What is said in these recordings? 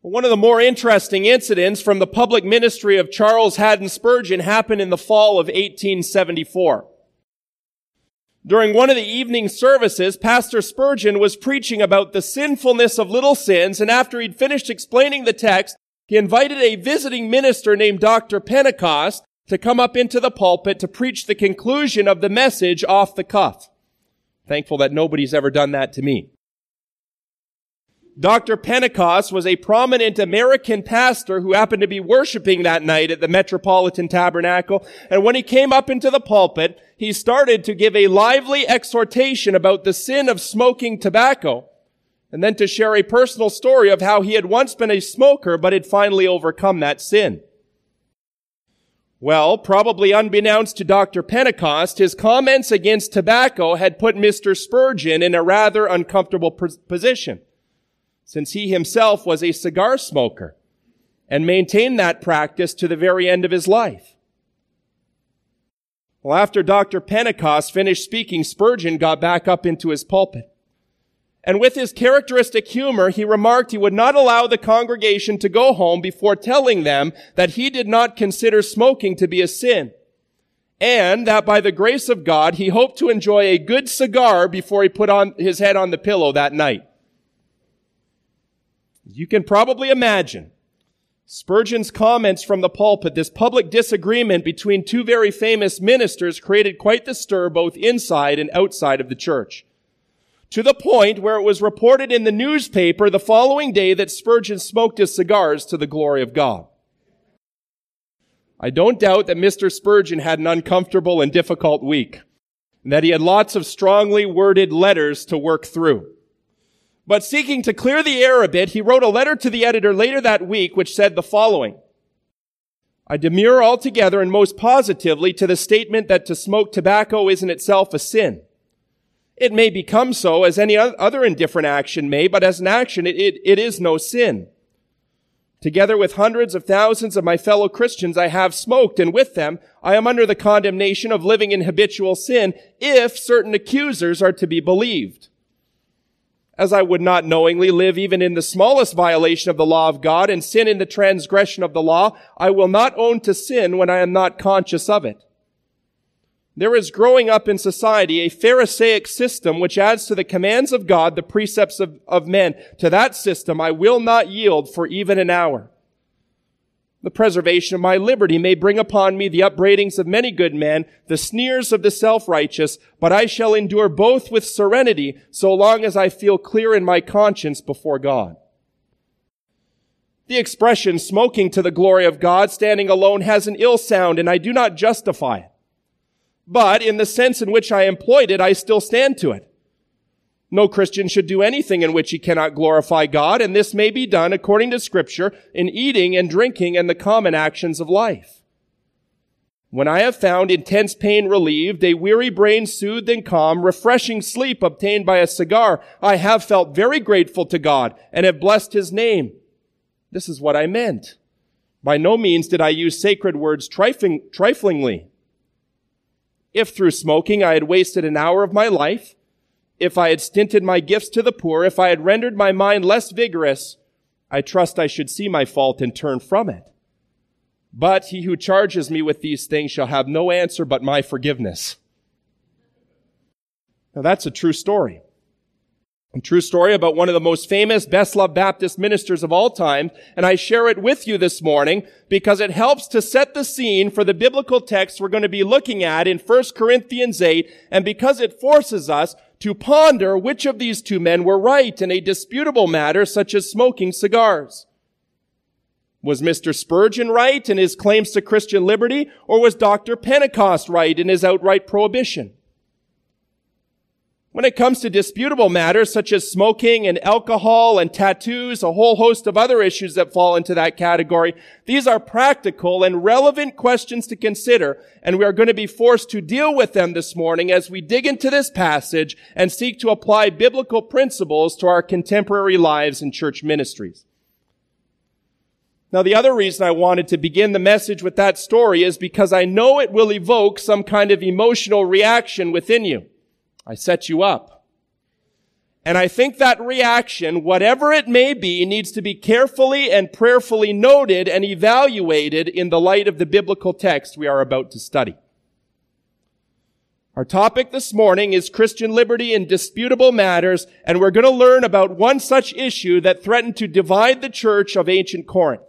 One of the more interesting incidents from the public ministry of Charles Haddon Spurgeon happened in the fall of 1874. During one of the evening services, Pastor Spurgeon was preaching about the sinfulness of little sins, and after he'd finished explaining the text, he invited a visiting minister named Dr. Pentecost to come up into the pulpit to preach the conclusion of the message off the cuff. Thankful that nobody's ever done that to me. Dr. Pentecost was a prominent American pastor who happened to be worshiping that night at the Metropolitan Tabernacle. And when he came up into the pulpit, he started to give a lively exhortation about the sin of smoking tobacco. And then to share a personal story of how he had once been a smoker, but had finally overcome that sin. Well, probably unbeknownst to Dr. Pentecost, his comments against tobacco had put Mr. Spurgeon in a rather uncomfortable position since he himself was a cigar smoker and maintained that practice to the very end of his life. Well, after Dr. Pentecost finished speaking, Spurgeon got back up into his pulpit. And with his characteristic humor, he remarked he would not allow the congregation to go home before telling them that he did not consider smoking to be a sin. And that by the grace of God, he hoped to enjoy a good cigar before he put on his head on the pillow that night. You can probably imagine Spurgeon's comments from the pulpit, this public disagreement between two very famous ministers created quite the stir both inside and outside of the church. To the point where it was reported in the newspaper the following day that Spurgeon smoked his cigars to the glory of God. I don't doubt that Mr. Spurgeon had an uncomfortable and difficult week, and that he had lots of strongly worded letters to work through. But seeking to clear the air a bit, he wrote a letter to the editor later that week which said the following. I demur altogether and most positively to the statement that to smoke tobacco is in itself a sin. It may become so as any other indifferent action may, but as an action it, it, it is no sin. Together with hundreds of thousands of my fellow Christians, I have smoked, and with them, I am under the condemnation of living in habitual sin if certain accusers are to be believed as I would not knowingly live even in the smallest violation of the law of God and sin in the transgression of the law, I will not own to sin when I am not conscious of it. There is growing up in society a Pharisaic system which adds to the commands of God the precepts of, of men. To that system I will not yield for even an hour. The preservation of my liberty may bring upon me the upbraidings of many good men, the sneers of the self-righteous, but I shall endure both with serenity so long as I feel clear in my conscience before God. The expression smoking to the glory of God standing alone has an ill sound and I do not justify it. But in the sense in which I employed it, I still stand to it. No Christian should do anything in which he cannot glorify God, and this may be done according to scripture in eating and drinking and the common actions of life. When I have found intense pain relieved, a weary brain soothed and calm, refreshing sleep obtained by a cigar, I have felt very grateful to God and have blessed his name. This is what I meant. By no means did I use sacred words trifling, triflingly. If through smoking I had wasted an hour of my life, if I had stinted my gifts to the poor, if I had rendered my mind less vigorous, I trust I should see my fault and turn from it. But he who charges me with these things shall have no answer but my forgiveness. Now that's a true story. A true story about one of the most famous, best loved Baptist ministers of all time, and I share it with you this morning because it helps to set the scene for the biblical text we're going to be looking at in 1 Corinthians 8, and because it forces us to ponder which of these two men were right in a disputable matter such as smoking cigars. Was Mr. Spurgeon right in his claims to Christian liberty, or was Dr. Pentecost right in his outright prohibition? When it comes to disputable matters such as smoking and alcohol and tattoos, a whole host of other issues that fall into that category, these are practical and relevant questions to consider, and we are going to be forced to deal with them this morning as we dig into this passage and seek to apply biblical principles to our contemporary lives and church ministries. Now, the other reason I wanted to begin the message with that story is because I know it will evoke some kind of emotional reaction within you. I set you up. And I think that reaction, whatever it may be, needs to be carefully and prayerfully noted and evaluated in the light of the biblical text we are about to study. Our topic this morning is Christian liberty in disputable matters, and we're going to learn about one such issue that threatened to divide the church of ancient Corinth.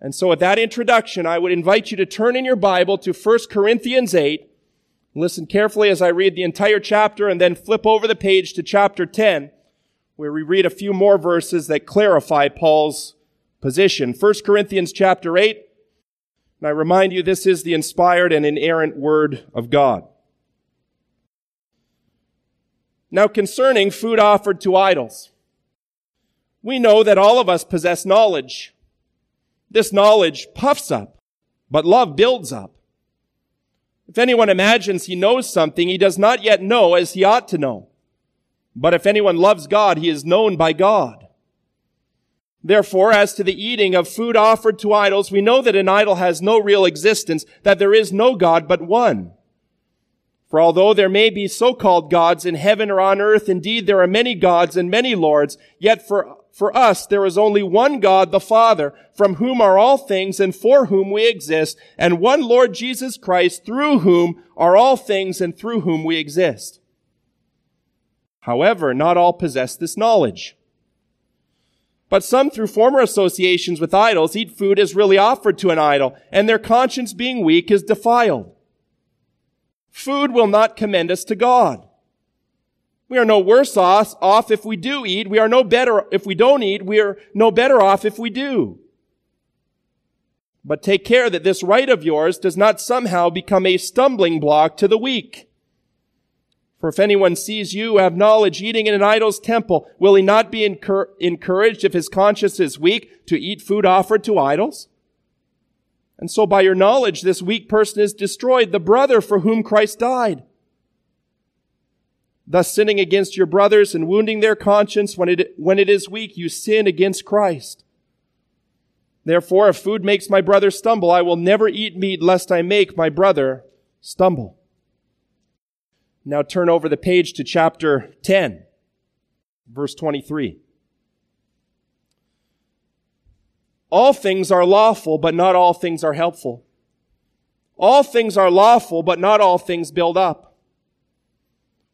And so with that introduction, I would invite you to turn in your Bible to 1 Corinthians 8, Listen carefully as I read the entire chapter and then flip over the page to chapter 10, where we read a few more verses that clarify Paul's position. 1 Corinthians chapter 8. And I remind you, this is the inspired and inerrant word of God. Now concerning food offered to idols. We know that all of us possess knowledge. This knowledge puffs up, but love builds up. If anyone imagines he knows something, he does not yet know as he ought to know. But if anyone loves God, he is known by God. Therefore, as to the eating of food offered to idols, we know that an idol has no real existence, that there is no God but one. For although there may be so-called gods in heaven or on earth, indeed there are many gods and many lords, yet for for us, there is only one God, the Father, from whom are all things and for whom we exist, and one Lord Jesus Christ, through whom are all things and through whom we exist. However, not all possess this knowledge. But some, through former associations with idols, eat food as really offered to an idol, and their conscience being weak is defiled. Food will not commend us to God. We are no worse off if we do eat. We are no better if we don't eat. We are no better off if we do. But take care that this right of yours does not somehow become a stumbling block to the weak. For if anyone sees you have knowledge eating in an idol's temple, will he not be incur- encouraged if his conscience is weak to eat food offered to idols? And so by your knowledge, this weak person is destroyed, the brother for whom Christ died thus sinning against your brothers and wounding their conscience when it, when it is weak, you sin against Christ. Therefore, if food makes my brother stumble, I will never eat meat lest I make my brother stumble. Now turn over the page to chapter 10, verse 23. All things are lawful, but not all things are helpful. All things are lawful, but not all things build up.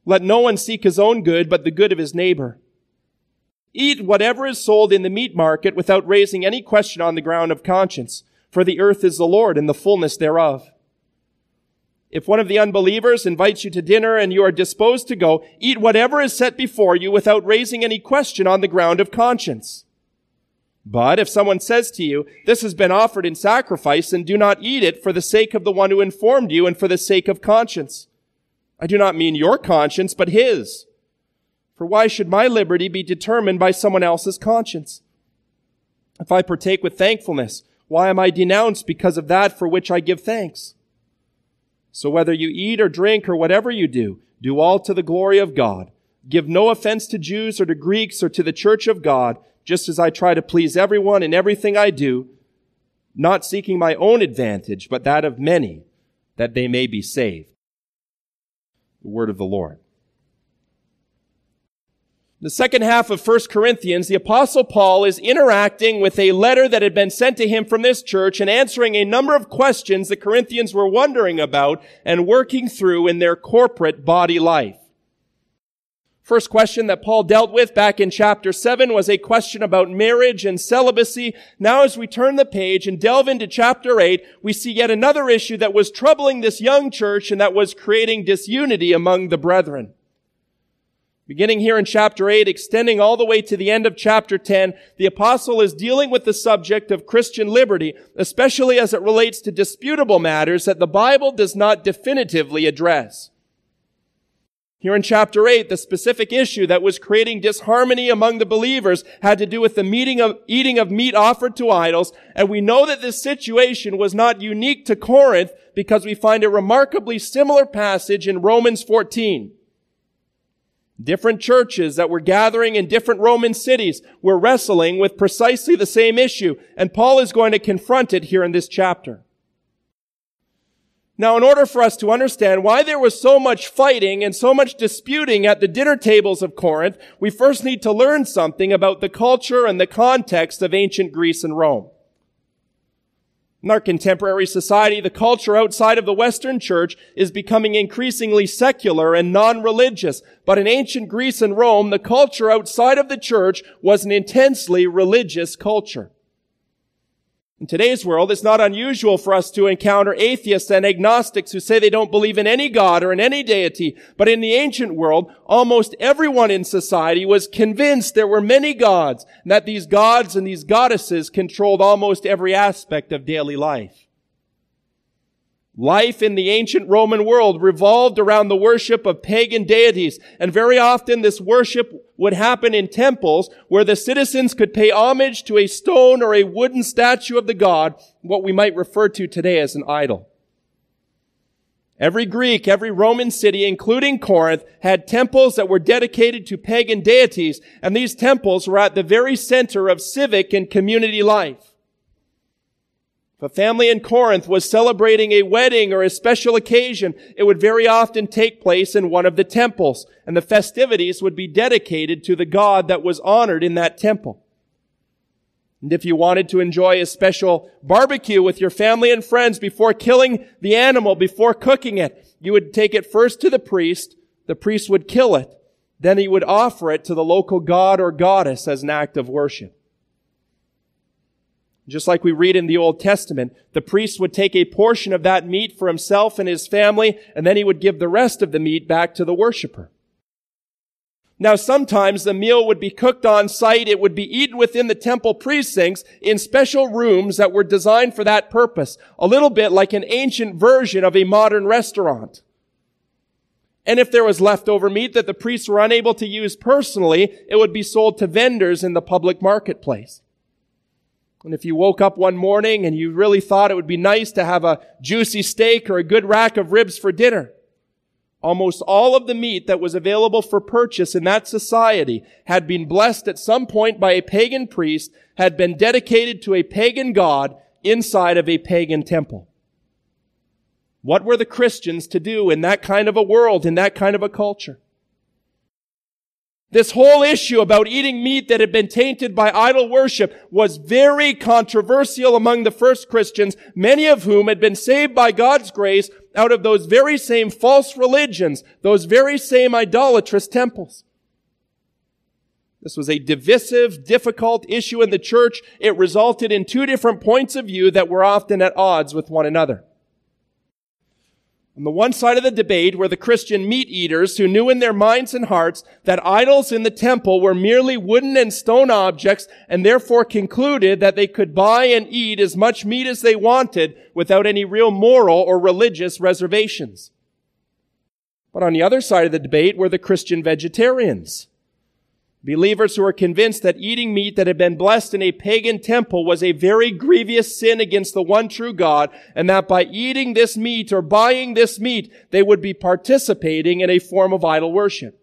Let no one seek his own good, but the good of his neighbor. Eat whatever is sold in the meat market without raising any question on the ground of conscience, for the earth is the Lord and the fullness thereof. If one of the unbelievers invites you to dinner and you are disposed to go, eat whatever is set before you without raising any question on the ground of conscience. But if someone says to you, this has been offered in sacrifice, and do not eat it for the sake of the one who informed you and for the sake of conscience. I do not mean your conscience, but his. For why should my liberty be determined by someone else's conscience? If I partake with thankfulness, why am I denounced because of that for which I give thanks? So whether you eat or drink or whatever you do, do all to the glory of God. Give no offense to Jews or to Greeks or to the church of God, just as I try to please everyone in everything I do, not seeking my own advantage, but that of many, that they may be saved the word of the Lord. In The second half of 1 Corinthians, the apostle Paul is interacting with a letter that had been sent to him from this church and answering a number of questions the Corinthians were wondering about and working through in their corporate body life. First question that Paul dealt with back in chapter 7 was a question about marriage and celibacy. Now as we turn the page and delve into chapter 8, we see yet another issue that was troubling this young church and that was creating disunity among the brethren. Beginning here in chapter 8, extending all the way to the end of chapter 10, the apostle is dealing with the subject of Christian liberty, especially as it relates to disputable matters that the Bible does not definitively address. Here in chapter 8, the specific issue that was creating disharmony among the believers had to do with the of, eating of meat offered to idols. And we know that this situation was not unique to Corinth because we find a remarkably similar passage in Romans 14. Different churches that were gathering in different Roman cities were wrestling with precisely the same issue. And Paul is going to confront it here in this chapter. Now, in order for us to understand why there was so much fighting and so much disputing at the dinner tables of Corinth, we first need to learn something about the culture and the context of ancient Greece and Rome. In our contemporary society, the culture outside of the Western church is becoming increasingly secular and non-religious. But in ancient Greece and Rome, the culture outside of the church was an intensely religious culture. In today's world, it's not unusual for us to encounter atheists and agnostics who say they don't believe in any God or in any deity. But in the ancient world, almost everyone in society was convinced there were many gods and that these gods and these goddesses controlled almost every aspect of daily life. Life in the ancient Roman world revolved around the worship of pagan deities, and very often this worship would happen in temples where the citizens could pay homage to a stone or a wooden statue of the god, what we might refer to today as an idol. Every Greek, every Roman city, including Corinth, had temples that were dedicated to pagan deities, and these temples were at the very center of civic and community life. If a family in Corinth was celebrating a wedding or a special occasion, it would very often take place in one of the temples, and the festivities would be dedicated to the God that was honored in that temple. And if you wanted to enjoy a special barbecue with your family and friends before killing the animal, before cooking it, you would take it first to the priest, the priest would kill it, then he would offer it to the local god or goddess as an act of worship. Just like we read in the Old Testament, the priest would take a portion of that meat for himself and his family, and then he would give the rest of the meat back to the worshiper. Now sometimes the meal would be cooked on site. It would be eaten within the temple precincts in special rooms that were designed for that purpose. A little bit like an ancient version of a modern restaurant. And if there was leftover meat that the priests were unable to use personally, it would be sold to vendors in the public marketplace. And if you woke up one morning and you really thought it would be nice to have a juicy steak or a good rack of ribs for dinner, almost all of the meat that was available for purchase in that society had been blessed at some point by a pagan priest, had been dedicated to a pagan god inside of a pagan temple. What were the Christians to do in that kind of a world, in that kind of a culture? This whole issue about eating meat that had been tainted by idol worship was very controversial among the first Christians, many of whom had been saved by God's grace out of those very same false religions, those very same idolatrous temples. This was a divisive, difficult issue in the church. It resulted in two different points of view that were often at odds with one another. On the one side of the debate were the Christian meat eaters who knew in their minds and hearts that idols in the temple were merely wooden and stone objects and therefore concluded that they could buy and eat as much meat as they wanted without any real moral or religious reservations. But on the other side of the debate were the Christian vegetarians Believers who were convinced that eating meat that had been blessed in a pagan temple was a very grievous sin against the one true God, and that by eating this meat or buying this meat, they would be participating in a form of idol worship.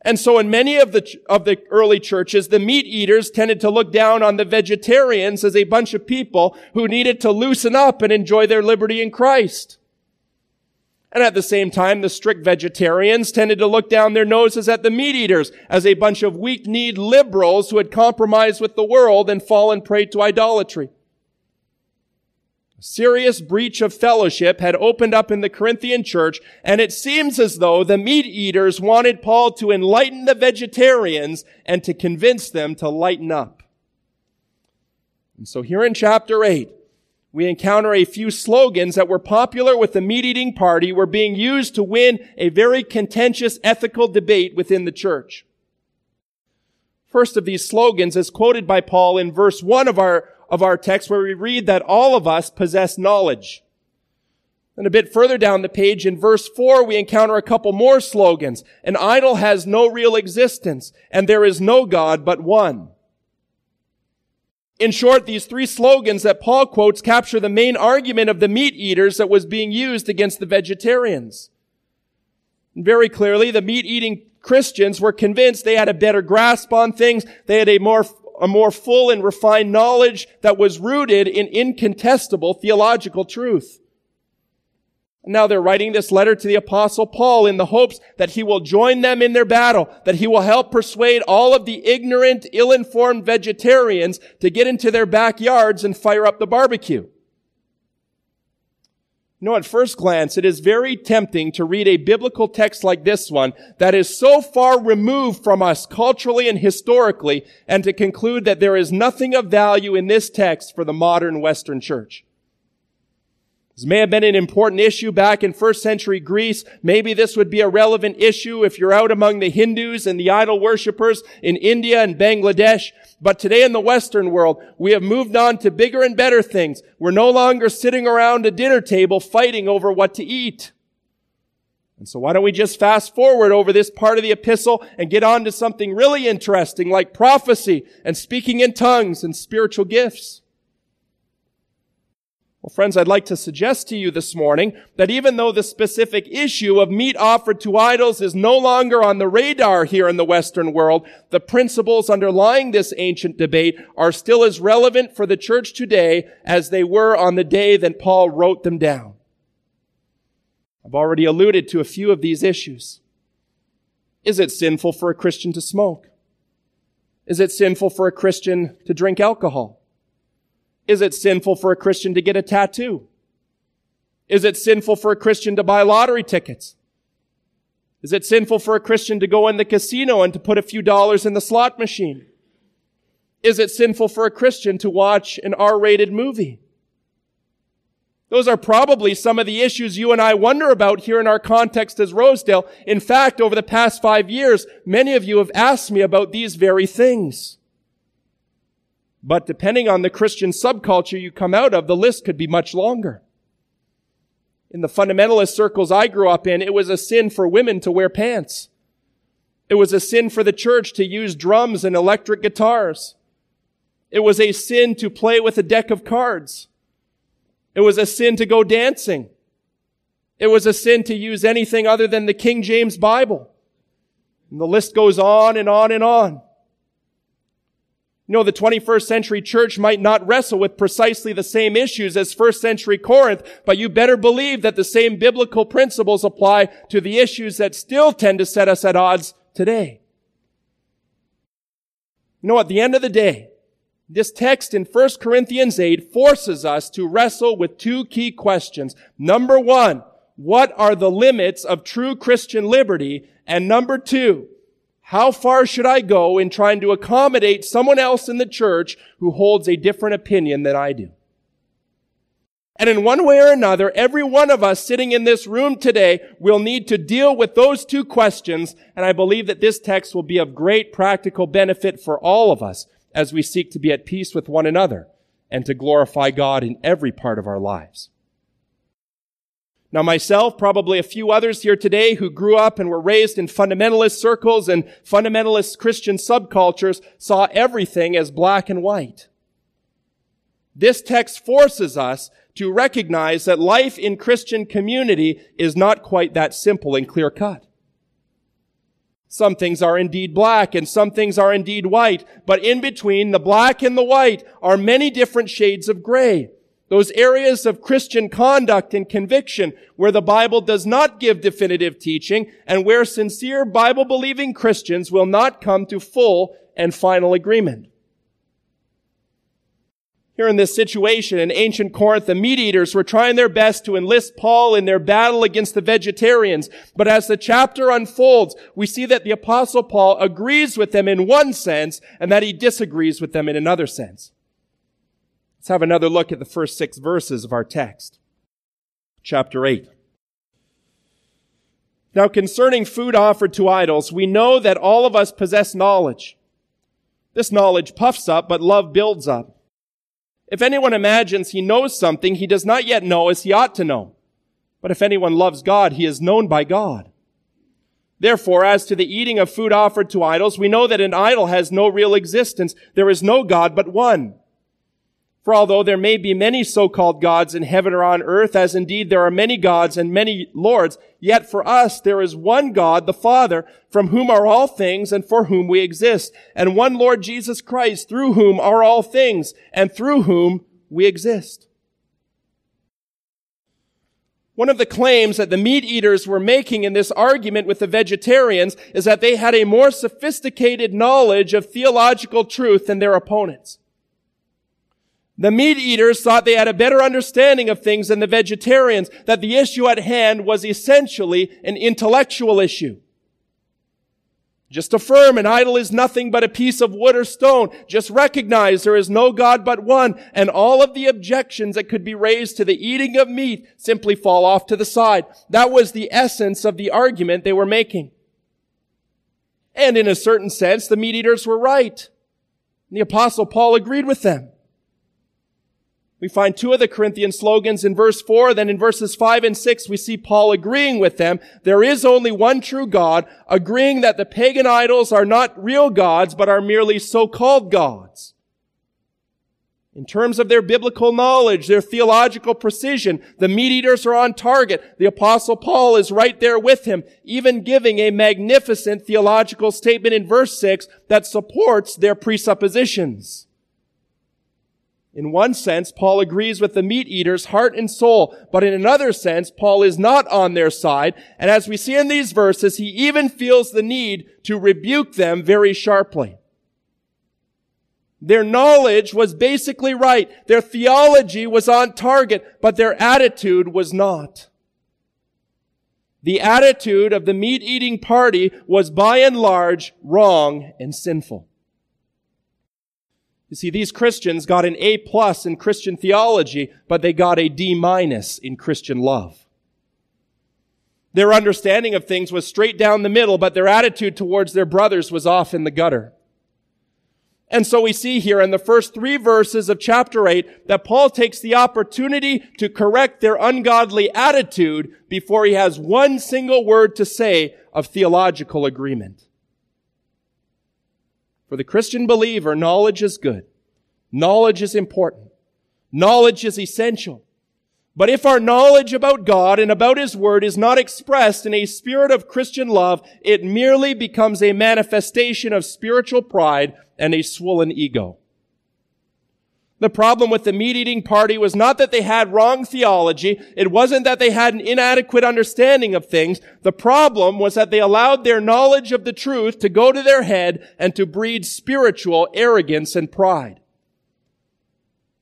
And so in many of the, of the early churches, the meat eaters tended to look down on the vegetarians as a bunch of people who needed to loosen up and enjoy their liberty in Christ. And at the same time, the strict vegetarians tended to look down their noses at the meat eaters as a bunch of weak-kneed liberals who had compromised with the world and fallen prey to idolatry. A serious breach of fellowship had opened up in the Corinthian church, and it seems as though the meat eaters wanted Paul to enlighten the vegetarians and to convince them to lighten up. And so here in chapter 8, we encounter a few slogans that were popular with the meat-eating party were being used to win a very contentious ethical debate within the church. First of these slogans is quoted by Paul in verse 1 of our, of our text where we read that all of us possess knowledge. And a bit further down the page in verse 4 we encounter a couple more slogans. An idol has no real existence and there is no God but one. In short, these three slogans that Paul quotes capture the main argument of the meat eaters that was being used against the vegetarians. Very clearly, the meat eating Christians were convinced they had a better grasp on things. They had a more, a more full and refined knowledge that was rooted in incontestable theological truth. Now they're writing this letter to the apostle Paul in the hopes that he will join them in their battle, that he will help persuade all of the ignorant, ill-informed vegetarians to get into their backyards and fire up the barbecue. You know, at first glance, it is very tempting to read a biblical text like this one that is so far removed from us culturally and historically and to conclude that there is nothing of value in this text for the modern Western church. This may have been an important issue back in first century Greece. Maybe this would be a relevant issue if you're out among the Hindus and the idol worshippers in India and Bangladesh. But today in the Western world, we have moved on to bigger and better things. We're no longer sitting around a dinner table fighting over what to eat. And so why don't we just fast forward over this part of the epistle and get on to something really interesting like prophecy and speaking in tongues and spiritual gifts? Well, friends, I'd like to suggest to you this morning that even though the specific issue of meat offered to idols is no longer on the radar here in the Western world, the principles underlying this ancient debate are still as relevant for the church today as they were on the day that Paul wrote them down. I've already alluded to a few of these issues. Is it sinful for a Christian to smoke? Is it sinful for a Christian to drink alcohol? Is it sinful for a Christian to get a tattoo? Is it sinful for a Christian to buy lottery tickets? Is it sinful for a Christian to go in the casino and to put a few dollars in the slot machine? Is it sinful for a Christian to watch an R-rated movie? Those are probably some of the issues you and I wonder about here in our context as Rosedale. In fact, over the past five years, many of you have asked me about these very things. But depending on the Christian subculture you come out of, the list could be much longer. In the fundamentalist circles I grew up in, it was a sin for women to wear pants. It was a sin for the church to use drums and electric guitars. It was a sin to play with a deck of cards. It was a sin to go dancing. It was a sin to use anything other than the King James Bible. And the list goes on and on and on. You know, the 21st century church might not wrestle with precisely the same issues as first century Corinth, but you better believe that the same biblical principles apply to the issues that still tend to set us at odds today. You know, at the end of the day, this text in 1 Corinthians 8 forces us to wrestle with two key questions. Number one, what are the limits of true Christian liberty? And number two, how far should I go in trying to accommodate someone else in the church who holds a different opinion than I do? And in one way or another, every one of us sitting in this room today will need to deal with those two questions. And I believe that this text will be of great practical benefit for all of us as we seek to be at peace with one another and to glorify God in every part of our lives. Now myself, probably a few others here today who grew up and were raised in fundamentalist circles and fundamentalist Christian subcultures saw everything as black and white. This text forces us to recognize that life in Christian community is not quite that simple and clear cut. Some things are indeed black and some things are indeed white, but in between the black and the white are many different shades of gray. Those areas of Christian conduct and conviction where the Bible does not give definitive teaching and where sincere Bible believing Christians will not come to full and final agreement. Here in this situation in ancient Corinth, the meat eaters were trying their best to enlist Paul in their battle against the vegetarians. But as the chapter unfolds, we see that the apostle Paul agrees with them in one sense and that he disagrees with them in another sense. Let's have another look at the first six verses of our text. Chapter 8. Now concerning food offered to idols, we know that all of us possess knowledge. This knowledge puffs up, but love builds up. If anyone imagines he knows something he does not yet know as he ought to know. But if anyone loves God, he is known by God. Therefore, as to the eating of food offered to idols, we know that an idol has no real existence. There is no God but one. For although there may be many so-called gods in heaven or on earth, as indeed there are many gods and many lords, yet for us there is one God, the Father, from whom are all things and for whom we exist, and one Lord Jesus Christ, through whom are all things and through whom we exist. One of the claims that the meat eaters were making in this argument with the vegetarians is that they had a more sophisticated knowledge of theological truth than their opponents. The meat eaters thought they had a better understanding of things than the vegetarians, that the issue at hand was essentially an intellectual issue. Just affirm an idol is nothing but a piece of wood or stone. Just recognize there is no God but one, and all of the objections that could be raised to the eating of meat simply fall off to the side. That was the essence of the argument they were making. And in a certain sense, the meat eaters were right. The apostle Paul agreed with them. We find two of the Corinthian slogans in verse 4. Then in verses 5 and 6, we see Paul agreeing with them. There is only one true God, agreeing that the pagan idols are not real gods, but are merely so-called gods. In terms of their biblical knowledge, their theological precision, the meat eaters are on target. The apostle Paul is right there with him, even giving a magnificent theological statement in verse 6 that supports their presuppositions. In one sense, Paul agrees with the meat eaters heart and soul, but in another sense, Paul is not on their side. And as we see in these verses, he even feels the need to rebuke them very sharply. Their knowledge was basically right. Their theology was on target, but their attitude was not. The attitude of the meat eating party was by and large wrong and sinful. You see, these Christians got an A plus in Christian theology, but they got a D minus in Christian love. Their understanding of things was straight down the middle, but their attitude towards their brothers was off in the gutter. And so we see here in the first three verses of chapter 8 that Paul takes the opportunity to correct their ungodly attitude before he has one single word to say of theological agreement. For the Christian believer, knowledge is good. Knowledge is important. Knowledge is essential. But if our knowledge about God and about His Word is not expressed in a spirit of Christian love, it merely becomes a manifestation of spiritual pride and a swollen ego. The problem with the meat eating party was not that they had wrong theology. It wasn't that they had an inadequate understanding of things. The problem was that they allowed their knowledge of the truth to go to their head and to breed spiritual arrogance and pride.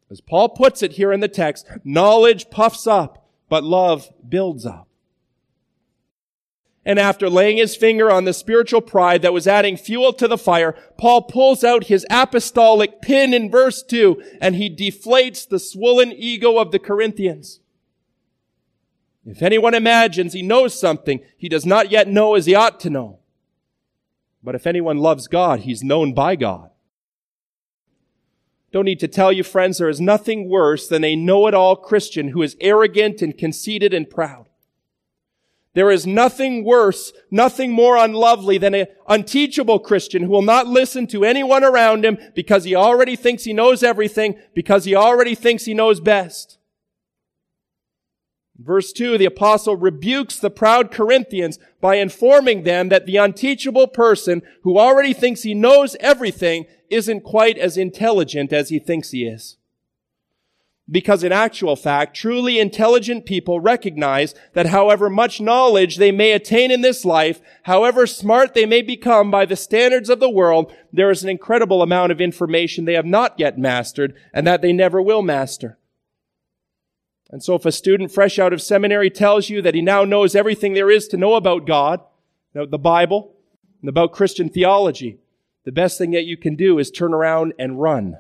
As Paul puts it here in the text, knowledge puffs up, but love builds up. And after laying his finger on the spiritual pride that was adding fuel to the fire, Paul pulls out his apostolic pin in verse 2 and he deflates the swollen ego of the Corinthians. If anyone imagines he knows something he does not yet know as he ought to know. But if anyone loves God, he's known by God. Don't need to tell you, friends, there is nothing worse than a know-it-all Christian who is arrogant and conceited and proud. There is nothing worse, nothing more unlovely than an unteachable Christian who will not listen to anyone around him because he already thinks he knows everything, because he already thinks he knows best. Verse 2, the apostle rebukes the proud Corinthians by informing them that the unteachable person who already thinks he knows everything isn't quite as intelligent as he thinks he is. Because in actual fact, truly intelligent people recognize that however much knowledge they may attain in this life, however smart they may become by the standards of the world, there is an incredible amount of information they have not yet mastered and that they never will master. And so if a student fresh out of seminary tells you that he now knows everything there is to know about God, about the Bible, and about Christian theology, the best thing that you can do is turn around and run.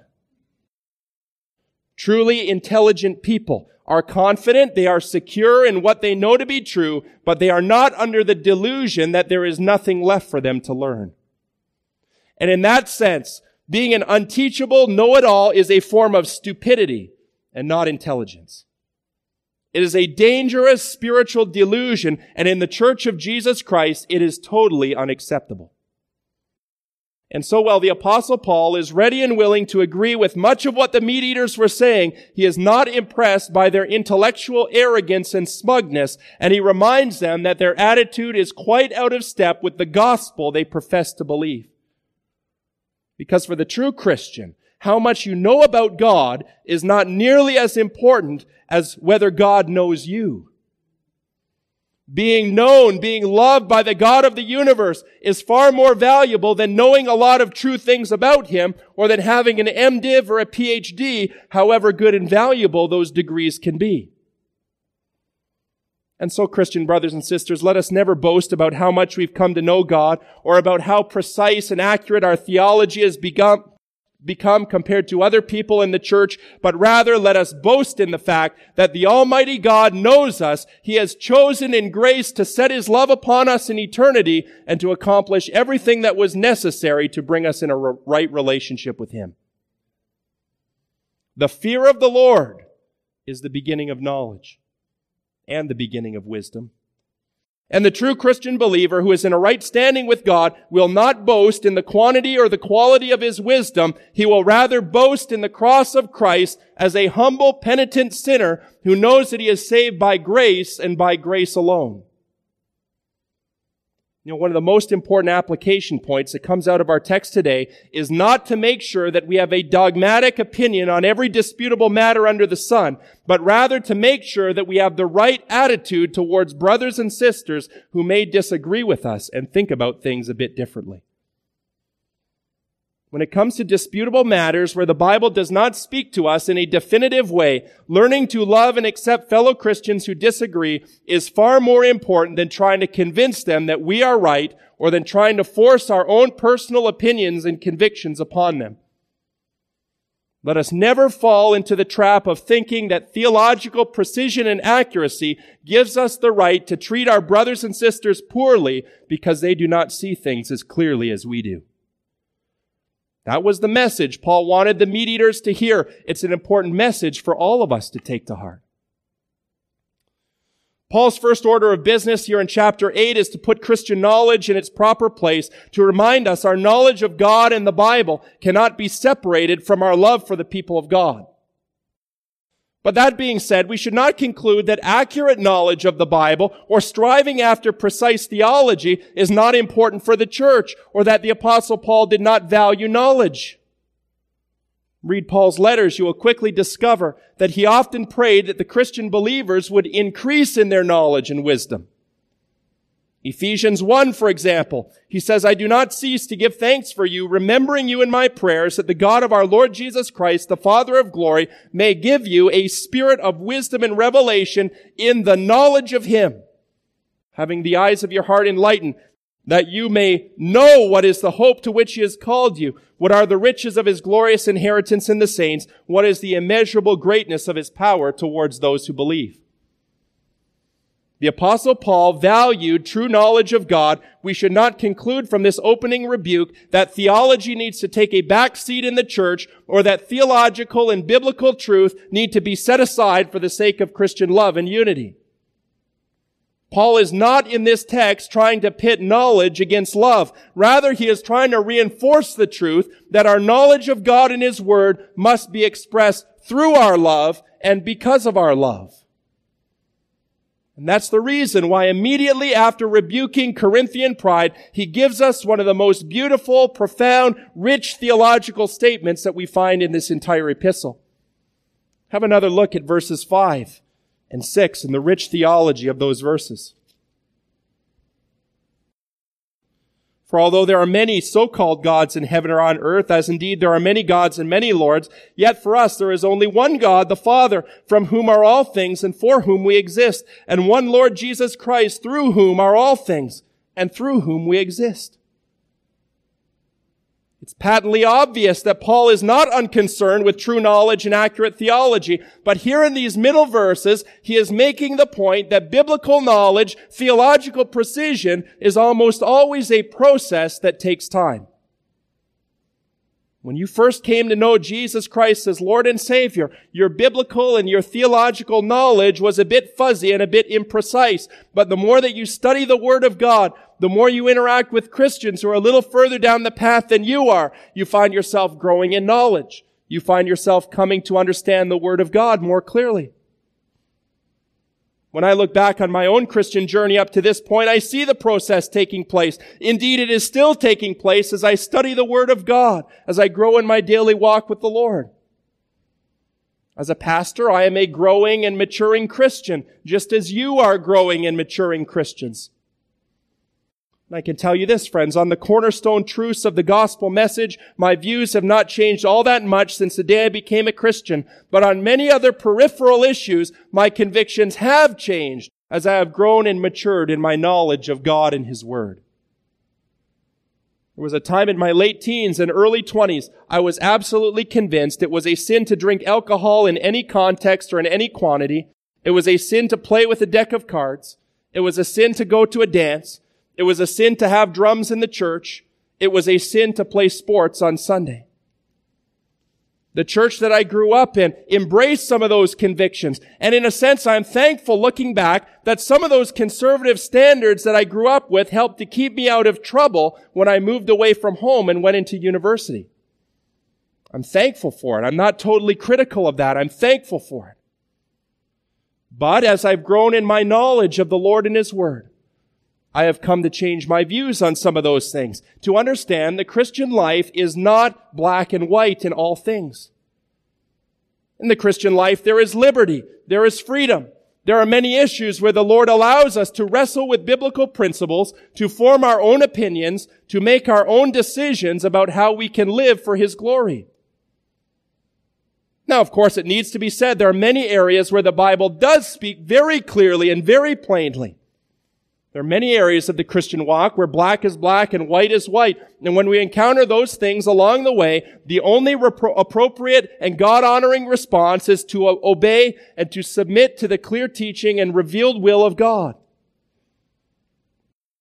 Truly intelligent people are confident, they are secure in what they know to be true, but they are not under the delusion that there is nothing left for them to learn. And in that sense, being an unteachable know-it-all is a form of stupidity and not intelligence. It is a dangerous spiritual delusion, and in the church of Jesus Christ, it is totally unacceptable. And so while the apostle Paul is ready and willing to agree with much of what the meat eaters were saying, he is not impressed by their intellectual arrogance and smugness, and he reminds them that their attitude is quite out of step with the gospel they profess to believe. Because for the true Christian, how much you know about God is not nearly as important as whether God knows you. Being known, being loved by the God of the universe is far more valuable than knowing a lot of true things about Him or than having an MDiv or a PhD, however good and valuable those degrees can be. And so, Christian brothers and sisters, let us never boast about how much we've come to know God or about how precise and accurate our theology has become, become compared to other people in the church, but rather let us boast in the fact that the Almighty God knows us. He has chosen in grace to set His love upon us in eternity and to accomplish everything that was necessary to bring us in a right relationship with Him. The fear of the Lord is the beginning of knowledge and the beginning of wisdom. And the true Christian believer who is in a right standing with God will not boast in the quantity or the quality of his wisdom. He will rather boast in the cross of Christ as a humble, penitent sinner who knows that he is saved by grace and by grace alone. You know, one of the most important application points that comes out of our text today is not to make sure that we have a dogmatic opinion on every disputable matter under the sun, but rather to make sure that we have the right attitude towards brothers and sisters who may disagree with us and think about things a bit differently. When it comes to disputable matters where the Bible does not speak to us in a definitive way, learning to love and accept fellow Christians who disagree is far more important than trying to convince them that we are right or than trying to force our own personal opinions and convictions upon them. Let us never fall into the trap of thinking that theological precision and accuracy gives us the right to treat our brothers and sisters poorly because they do not see things as clearly as we do. That was the message Paul wanted the meat eaters to hear. It's an important message for all of us to take to heart. Paul's first order of business here in chapter 8 is to put Christian knowledge in its proper place to remind us our knowledge of God and the Bible cannot be separated from our love for the people of God. But that being said, we should not conclude that accurate knowledge of the Bible or striving after precise theology is not important for the church or that the apostle Paul did not value knowledge. Read Paul's letters, you will quickly discover that he often prayed that the Christian believers would increase in their knowledge and wisdom. Ephesians 1, for example, he says, I do not cease to give thanks for you, remembering you in my prayers that the God of our Lord Jesus Christ, the Father of glory, may give you a spirit of wisdom and revelation in the knowledge of him, having the eyes of your heart enlightened, that you may know what is the hope to which he has called you, what are the riches of his glorious inheritance in the saints, what is the immeasurable greatness of his power towards those who believe. The apostle Paul valued true knowledge of God. We should not conclude from this opening rebuke that theology needs to take a back seat in the church or that theological and biblical truth need to be set aside for the sake of Christian love and unity. Paul is not in this text trying to pit knowledge against love. Rather, he is trying to reinforce the truth that our knowledge of God and His Word must be expressed through our love and because of our love. And that's the reason why immediately after rebuking Corinthian pride, he gives us one of the most beautiful, profound, rich theological statements that we find in this entire epistle. Have another look at verses 5 and 6 and the rich theology of those verses. For although there are many so-called gods in heaven or on earth, as indeed there are many gods and many lords, yet for us there is only one God, the Father, from whom are all things and for whom we exist, and one Lord Jesus Christ, through whom are all things and through whom we exist. It's patently obvious that Paul is not unconcerned with true knowledge and accurate theology, but here in these middle verses, he is making the point that biblical knowledge, theological precision, is almost always a process that takes time. When you first came to know Jesus Christ as Lord and Savior, your biblical and your theological knowledge was a bit fuzzy and a bit imprecise. But the more that you study the Word of God, the more you interact with Christians who are a little further down the path than you are, you find yourself growing in knowledge. You find yourself coming to understand the Word of God more clearly. When I look back on my own Christian journey up to this point, I see the process taking place. Indeed, it is still taking place as I study the Word of God, as I grow in my daily walk with the Lord. As a pastor, I am a growing and maturing Christian, just as you are growing and maturing Christians. I can tell you this, friends, on the cornerstone truths of the gospel message, my views have not changed all that much since the day I became a Christian, but on many other peripheral issues, my convictions have changed as I have grown and matured in my knowledge of God and His Word. There was a time in my late teens and early 20s, I was absolutely convinced it was a sin to drink alcohol in any context or in any quantity. It was a sin to play with a deck of cards. It was a sin to go to a dance. It was a sin to have drums in the church. It was a sin to play sports on Sunday. The church that I grew up in embraced some of those convictions. And in a sense, I'm thankful looking back that some of those conservative standards that I grew up with helped to keep me out of trouble when I moved away from home and went into university. I'm thankful for it. I'm not totally critical of that. I'm thankful for it. But as I've grown in my knowledge of the Lord and His Word, I have come to change my views on some of those things, to understand the Christian life is not black and white in all things. In the Christian life, there is liberty, there is freedom. There are many issues where the Lord allows us to wrestle with biblical principles, to form our own opinions, to make our own decisions about how we can live for His glory. Now, of course, it needs to be said there are many areas where the Bible does speak very clearly and very plainly. There are many areas of the Christian walk where black is black and white is white. And when we encounter those things along the way, the only repro- appropriate and God-honoring response is to obey and to submit to the clear teaching and revealed will of God.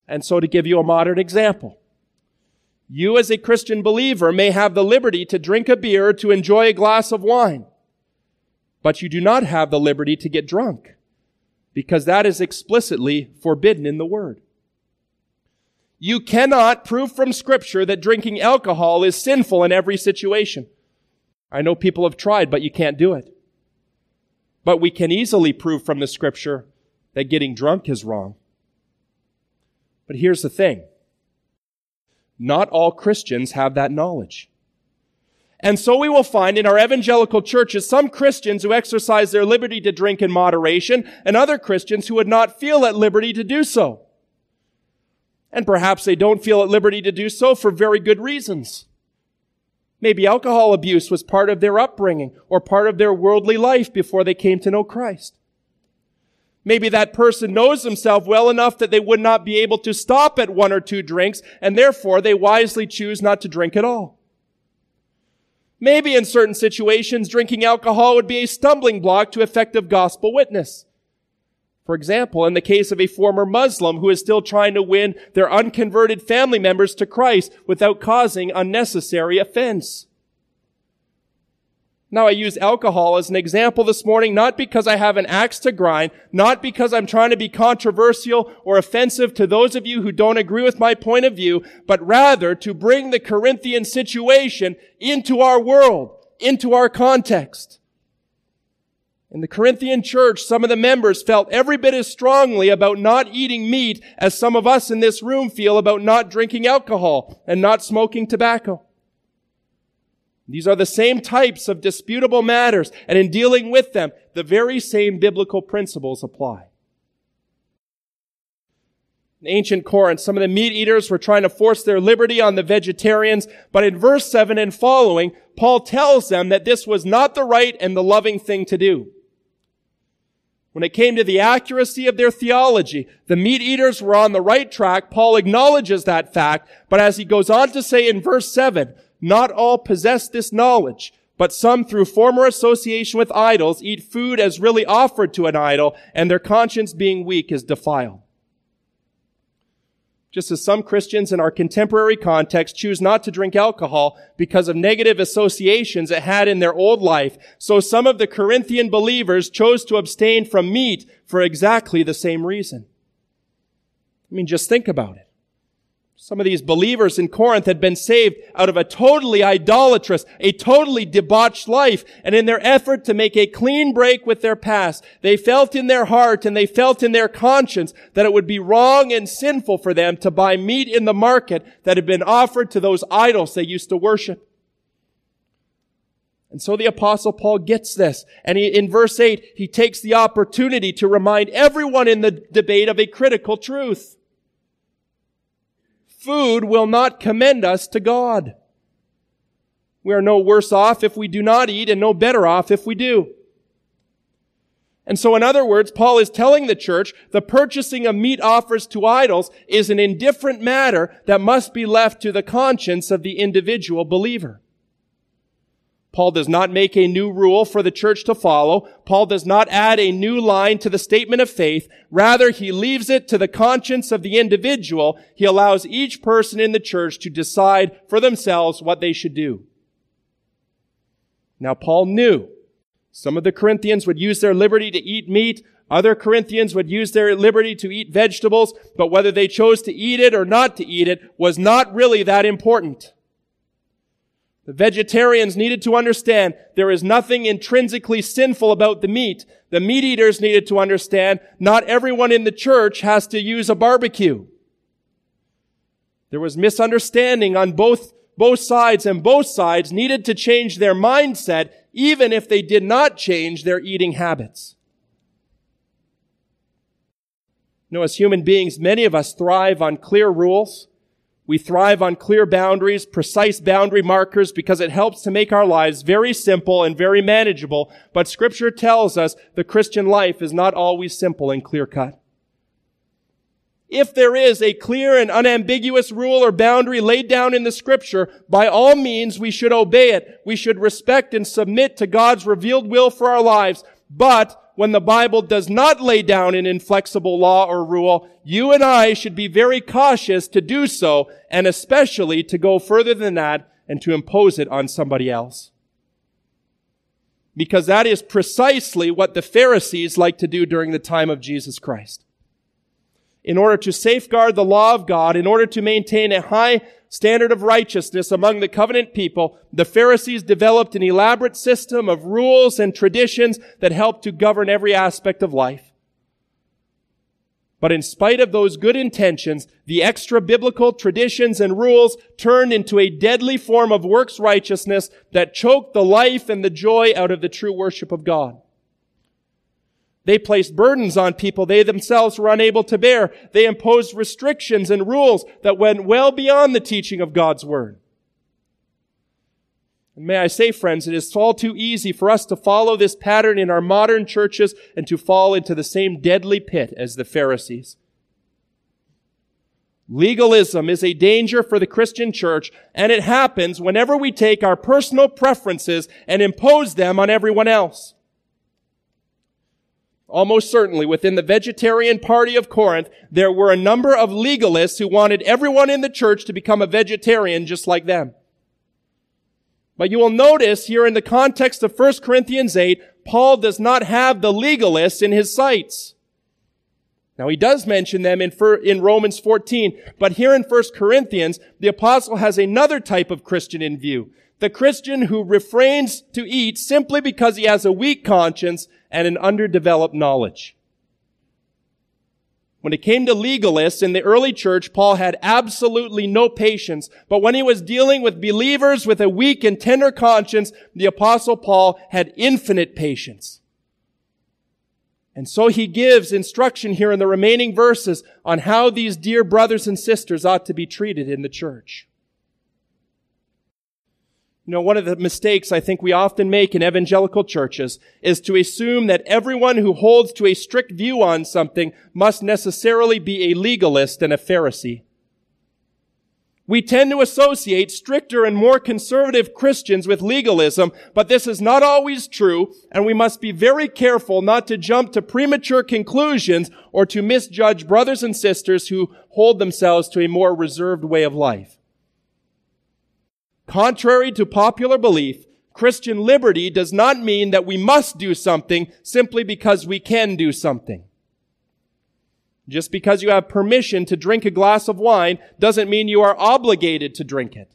And so to give you a modern example, you as a Christian believer may have the liberty to drink a beer or to enjoy a glass of wine, but you do not have the liberty to get drunk because that is explicitly forbidden in the Word. You cannot prove from Scripture that drinking alcohol is sinful in every situation. I know people have tried, but you can't do it. But we can easily prove from the Scripture that getting drunk is wrong. But here's the thing. Not all Christians have that knowledge. And so we will find in our evangelical churches some Christians who exercise their liberty to drink in moderation and other Christians who would not feel at liberty to do so. And perhaps they don't feel at liberty to do so for very good reasons. Maybe alcohol abuse was part of their upbringing or part of their worldly life before they came to know Christ. Maybe that person knows himself well enough that they would not be able to stop at one or two drinks and therefore they wisely choose not to drink at all. Maybe in certain situations, drinking alcohol would be a stumbling block to effective gospel witness. For example, in the case of a former Muslim who is still trying to win their unconverted family members to Christ without causing unnecessary offense. Now I use alcohol as an example this morning, not because I have an axe to grind, not because I'm trying to be controversial or offensive to those of you who don't agree with my point of view, but rather to bring the Corinthian situation into our world, into our context. In the Corinthian church, some of the members felt every bit as strongly about not eating meat as some of us in this room feel about not drinking alcohol and not smoking tobacco. These are the same types of disputable matters, and in dealing with them, the very same biblical principles apply. In ancient Corinth, some of the meat eaters were trying to force their liberty on the vegetarians, but in verse 7 and following, Paul tells them that this was not the right and the loving thing to do. When it came to the accuracy of their theology, the meat eaters were on the right track. Paul acknowledges that fact, but as he goes on to say in verse 7, not all possess this knowledge, but some through former association with idols eat food as really offered to an idol, and their conscience being weak is defiled. Just as some Christians in our contemporary context choose not to drink alcohol because of negative associations it had in their old life, so some of the Corinthian believers chose to abstain from meat for exactly the same reason. I mean, just think about it. Some of these believers in Corinth had been saved out of a totally idolatrous, a totally debauched life. And in their effort to make a clean break with their past, they felt in their heart and they felt in their conscience that it would be wrong and sinful for them to buy meat in the market that had been offered to those idols they used to worship. And so the apostle Paul gets this. And he, in verse 8, he takes the opportunity to remind everyone in the debate of a critical truth. Food will not commend us to God. We are no worse off if we do not eat and no better off if we do. And so in other words, Paul is telling the church the purchasing of meat offers to idols is an indifferent matter that must be left to the conscience of the individual believer. Paul does not make a new rule for the church to follow. Paul does not add a new line to the statement of faith. Rather, he leaves it to the conscience of the individual. He allows each person in the church to decide for themselves what they should do. Now, Paul knew some of the Corinthians would use their liberty to eat meat. Other Corinthians would use their liberty to eat vegetables, but whether they chose to eat it or not to eat it was not really that important. The vegetarians needed to understand there is nothing intrinsically sinful about the meat. The meat eaters needed to understand not everyone in the church has to use a barbecue. There was misunderstanding on both, both sides and both sides needed to change their mindset even if they did not change their eating habits. You know, as human beings, many of us thrive on clear rules we thrive on clear boundaries, precise boundary markers because it helps to make our lives very simple and very manageable. But scripture tells us the Christian life is not always simple and clear cut. If there is a clear and unambiguous rule or boundary laid down in the scripture, by all means we should obey it. We should respect and submit to God's revealed will for our lives. But when the Bible does not lay down an inflexible law or rule, you and I should be very cautious to do so, and especially to go further than that and to impose it on somebody else. Because that is precisely what the Pharisees like to do during the time of Jesus Christ. In order to safeguard the law of God, in order to maintain a high standard of righteousness among the covenant people, the Pharisees developed an elaborate system of rules and traditions that helped to govern every aspect of life. But in spite of those good intentions, the extra biblical traditions and rules turned into a deadly form of works righteousness that choked the life and the joy out of the true worship of God. They placed burdens on people they themselves were unable to bear. They imposed restrictions and rules that went well beyond the teaching of God's Word. And may I say, friends, it is all too easy for us to follow this pattern in our modern churches and to fall into the same deadly pit as the Pharisees. Legalism is a danger for the Christian church, and it happens whenever we take our personal preferences and impose them on everyone else. Almost certainly within the vegetarian party of Corinth, there were a number of legalists who wanted everyone in the church to become a vegetarian just like them. But you will notice here in the context of 1 Corinthians 8, Paul does not have the legalists in his sights. Now he does mention them in, in Romans 14, but here in 1 Corinthians, the apostle has another type of Christian in view. The Christian who refrains to eat simply because he has a weak conscience and an underdeveloped knowledge. When it came to legalists in the early church, Paul had absolutely no patience. But when he was dealing with believers with a weak and tender conscience, the apostle Paul had infinite patience. And so he gives instruction here in the remaining verses on how these dear brothers and sisters ought to be treated in the church. You know, one of the mistakes I think we often make in evangelical churches is to assume that everyone who holds to a strict view on something must necessarily be a legalist and a Pharisee. We tend to associate stricter and more conservative Christians with legalism, but this is not always true, and we must be very careful not to jump to premature conclusions or to misjudge brothers and sisters who hold themselves to a more reserved way of life. Contrary to popular belief, Christian liberty does not mean that we must do something simply because we can do something. Just because you have permission to drink a glass of wine doesn't mean you are obligated to drink it.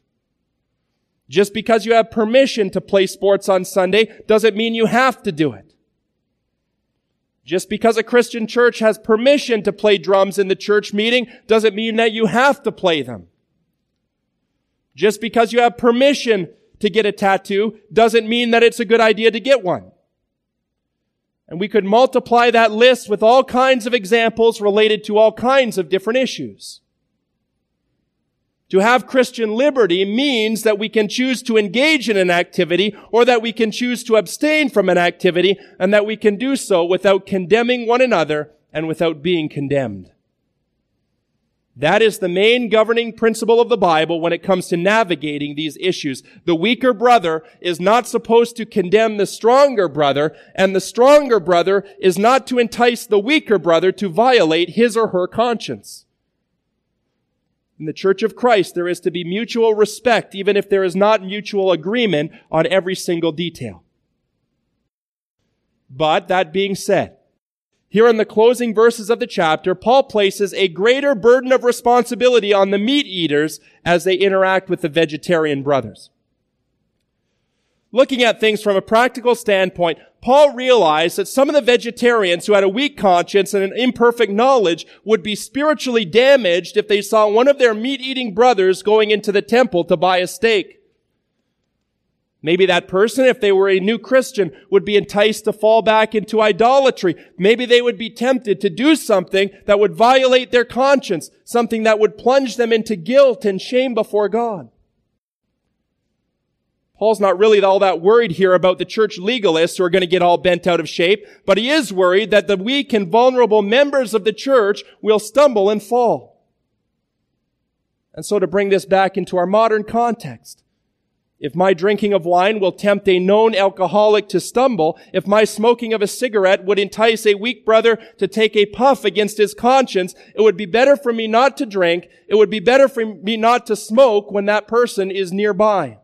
Just because you have permission to play sports on Sunday doesn't mean you have to do it. Just because a Christian church has permission to play drums in the church meeting doesn't mean that you have to play them. Just because you have permission to get a tattoo doesn't mean that it's a good idea to get one. And we could multiply that list with all kinds of examples related to all kinds of different issues. To have Christian liberty means that we can choose to engage in an activity or that we can choose to abstain from an activity and that we can do so without condemning one another and without being condemned. That is the main governing principle of the Bible when it comes to navigating these issues. The weaker brother is not supposed to condemn the stronger brother, and the stronger brother is not to entice the weaker brother to violate his or her conscience. In the Church of Christ, there is to be mutual respect, even if there is not mutual agreement on every single detail. But that being said, here in the closing verses of the chapter, Paul places a greater burden of responsibility on the meat eaters as they interact with the vegetarian brothers. Looking at things from a practical standpoint, Paul realized that some of the vegetarians who had a weak conscience and an imperfect knowledge would be spiritually damaged if they saw one of their meat-eating brothers going into the temple to buy a steak. Maybe that person, if they were a new Christian, would be enticed to fall back into idolatry. Maybe they would be tempted to do something that would violate their conscience, something that would plunge them into guilt and shame before God. Paul's not really all that worried here about the church legalists who are going to get all bent out of shape, but he is worried that the weak and vulnerable members of the church will stumble and fall. And so to bring this back into our modern context, if my drinking of wine will tempt a known alcoholic to stumble, if my smoking of a cigarette would entice a weak brother to take a puff against his conscience, it would be better for me not to drink. It would be better for me not to smoke when that person is nearby.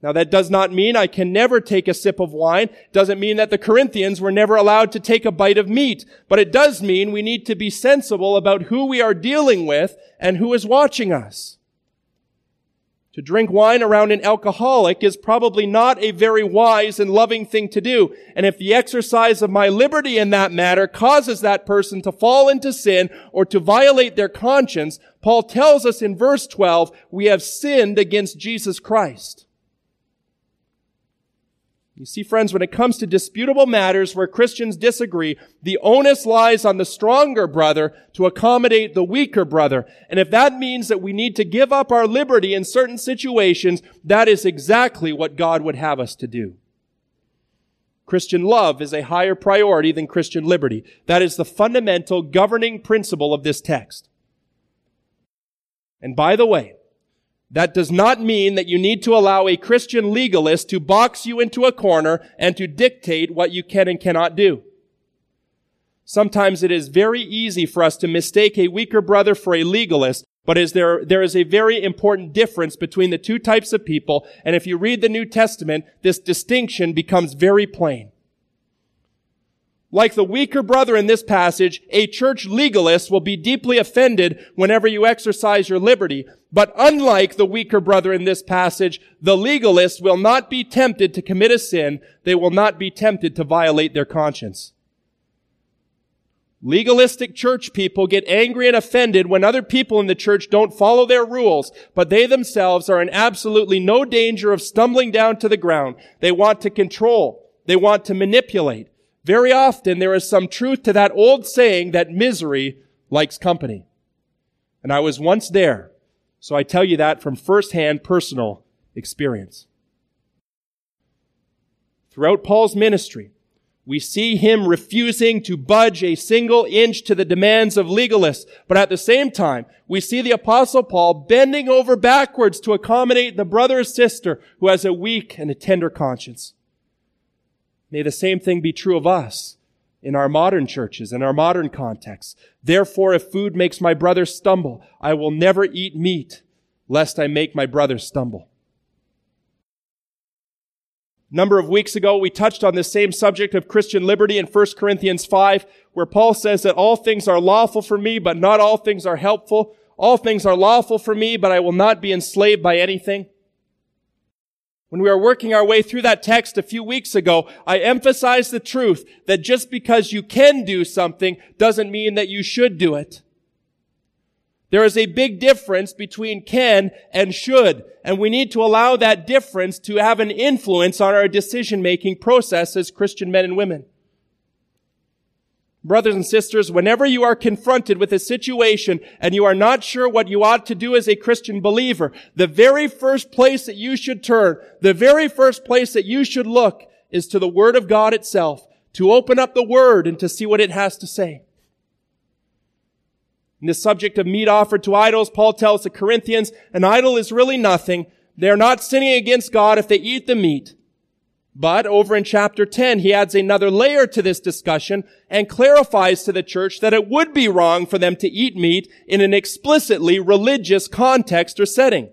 Now that does not mean I can never take a sip of wine. Doesn't mean that the Corinthians were never allowed to take a bite of meat. But it does mean we need to be sensible about who we are dealing with and who is watching us. To drink wine around an alcoholic is probably not a very wise and loving thing to do. And if the exercise of my liberty in that matter causes that person to fall into sin or to violate their conscience, Paul tells us in verse 12, we have sinned against Jesus Christ. You see, friends, when it comes to disputable matters where Christians disagree, the onus lies on the stronger brother to accommodate the weaker brother. And if that means that we need to give up our liberty in certain situations, that is exactly what God would have us to do. Christian love is a higher priority than Christian liberty. That is the fundamental governing principle of this text. And by the way, that does not mean that you need to allow a Christian legalist to box you into a corner and to dictate what you can and cannot do. Sometimes it is very easy for us to mistake a weaker brother for a legalist, but is there, there is a very important difference between the two types of people, and if you read the New Testament, this distinction becomes very plain. Like the weaker brother in this passage, a church legalist will be deeply offended whenever you exercise your liberty. But unlike the weaker brother in this passage, the legalist will not be tempted to commit a sin. They will not be tempted to violate their conscience. Legalistic church people get angry and offended when other people in the church don't follow their rules, but they themselves are in absolutely no danger of stumbling down to the ground. They want to control. They want to manipulate. Very often there is some truth to that old saying that misery likes company. And I was once there, so I tell you that from firsthand personal experience. Throughout Paul's ministry, we see him refusing to budge a single inch to the demands of legalists. But at the same time, we see the apostle Paul bending over backwards to accommodate the brother or sister who has a weak and a tender conscience. May the same thing be true of us in our modern churches, in our modern contexts. Therefore, if food makes my brother stumble, I will never eat meat, lest I make my brother stumble. A number of weeks ago, we touched on this same subject of Christian liberty in 1 Corinthians 5, where Paul says that all things are lawful for me, but not all things are helpful. All things are lawful for me, but I will not be enslaved by anything. When we were working our way through that text a few weeks ago, I emphasized the truth that just because you can do something doesn't mean that you should do it. There is a big difference between can and should, and we need to allow that difference to have an influence on our decision-making process as Christian men and women. Brothers and sisters, whenever you are confronted with a situation and you are not sure what you ought to do as a Christian believer, the very first place that you should turn, the very first place that you should look is to the Word of God itself, to open up the Word and to see what it has to say. In the subject of meat offered to idols, Paul tells the Corinthians, an idol is really nothing. They're not sinning against God if they eat the meat. But over in chapter 10, he adds another layer to this discussion and clarifies to the church that it would be wrong for them to eat meat in an explicitly religious context or setting.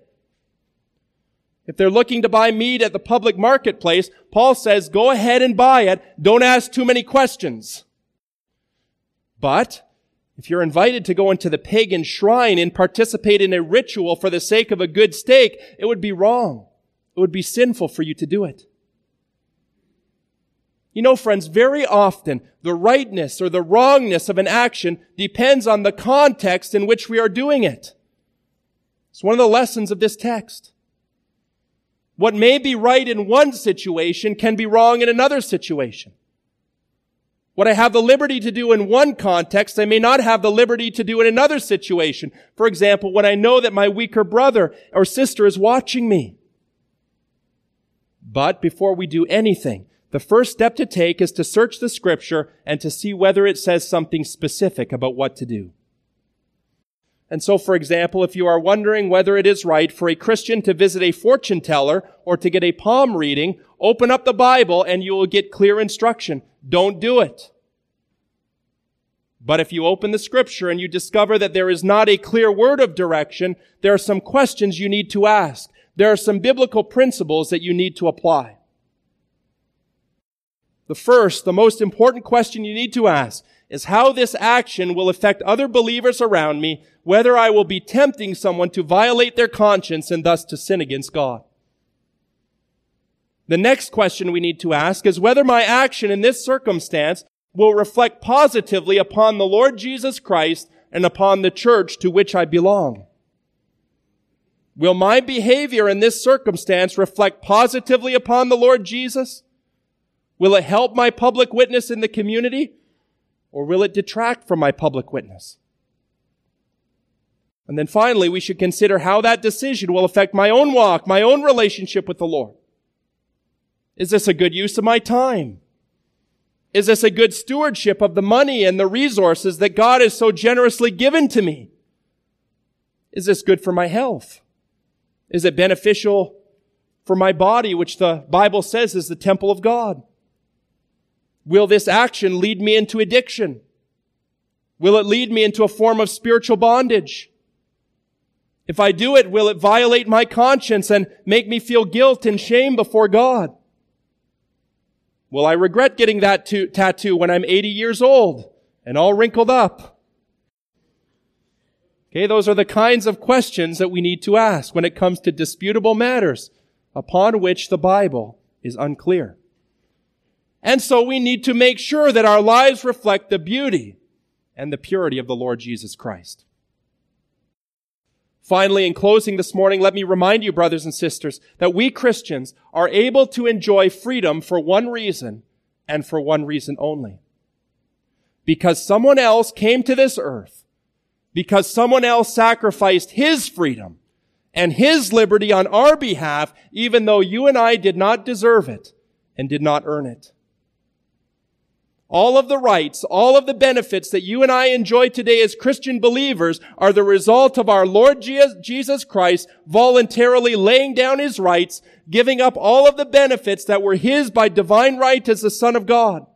If they're looking to buy meat at the public marketplace, Paul says, go ahead and buy it. Don't ask too many questions. But if you're invited to go into the pagan shrine and participate in a ritual for the sake of a good steak, it would be wrong. It would be sinful for you to do it. You know, friends, very often the rightness or the wrongness of an action depends on the context in which we are doing it. It's one of the lessons of this text. What may be right in one situation can be wrong in another situation. What I have the liberty to do in one context, I may not have the liberty to do in another situation. For example, when I know that my weaker brother or sister is watching me. But before we do anything, the first step to take is to search the scripture and to see whether it says something specific about what to do. And so, for example, if you are wondering whether it is right for a Christian to visit a fortune teller or to get a palm reading, open up the Bible and you will get clear instruction. Don't do it. But if you open the scripture and you discover that there is not a clear word of direction, there are some questions you need to ask. There are some biblical principles that you need to apply. The first, the most important question you need to ask is how this action will affect other believers around me, whether I will be tempting someone to violate their conscience and thus to sin against God. The next question we need to ask is whether my action in this circumstance will reflect positively upon the Lord Jesus Christ and upon the church to which I belong. Will my behavior in this circumstance reflect positively upon the Lord Jesus? Will it help my public witness in the community? Or will it detract from my public witness? And then finally, we should consider how that decision will affect my own walk, my own relationship with the Lord. Is this a good use of my time? Is this a good stewardship of the money and the resources that God has so generously given to me? Is this good for my health? Is it beneficial for my body, which the Bible says is the temple of God? Will this action lead me into addiction? Will it lead me into a form of spiritual bondage? If I do it, will it violate my conscience and make me feel guilt and shame before God? Will I regret getting that to- tattoo when I'm 80 years old and all wrinkled up? Okay, those are the kinds of questions that we need to ask when it comes to disputable matters upon which the Bible is unclear. And so we need to make sure that our lives reflect the beauty and the purity of the Lord Jesus Christ. Finally, in closing this morning, let me remind you, brothers and sisters, that we Christians are able to enjoy freedom for one reason and for one reason only. Because someone else came to this earth, because someone else sacrificed his freedom and his liberty on our behalf, even though you and I did not deserve it and did not earn it all of the rights, all of the benefits that you and I enjoy today as Christian believers are the result of our Lord Jesus Christ voluntarily laying down his rights, giving up all of the benefits that were his by divine right as the Son of God.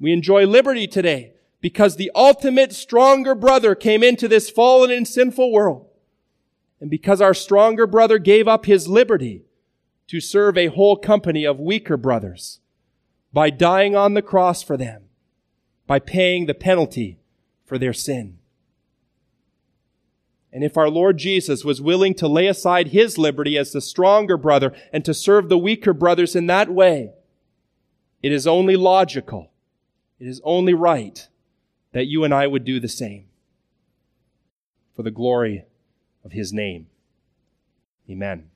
We enjoy liberty today because the ultimate stronger brother came into this fallen and sinful world. And because our stronger brother gave up his liberty to serve a whole company of weaker brothers by dying on the cross for them, by paying the penalty for their sin. And if our Lord Jesus was willing to lay aside his liberty as the stronger brother and to serve the weaker brothers in that way, it is only logical, it is only right that you and I would do the same. for the glory of his name. Amen.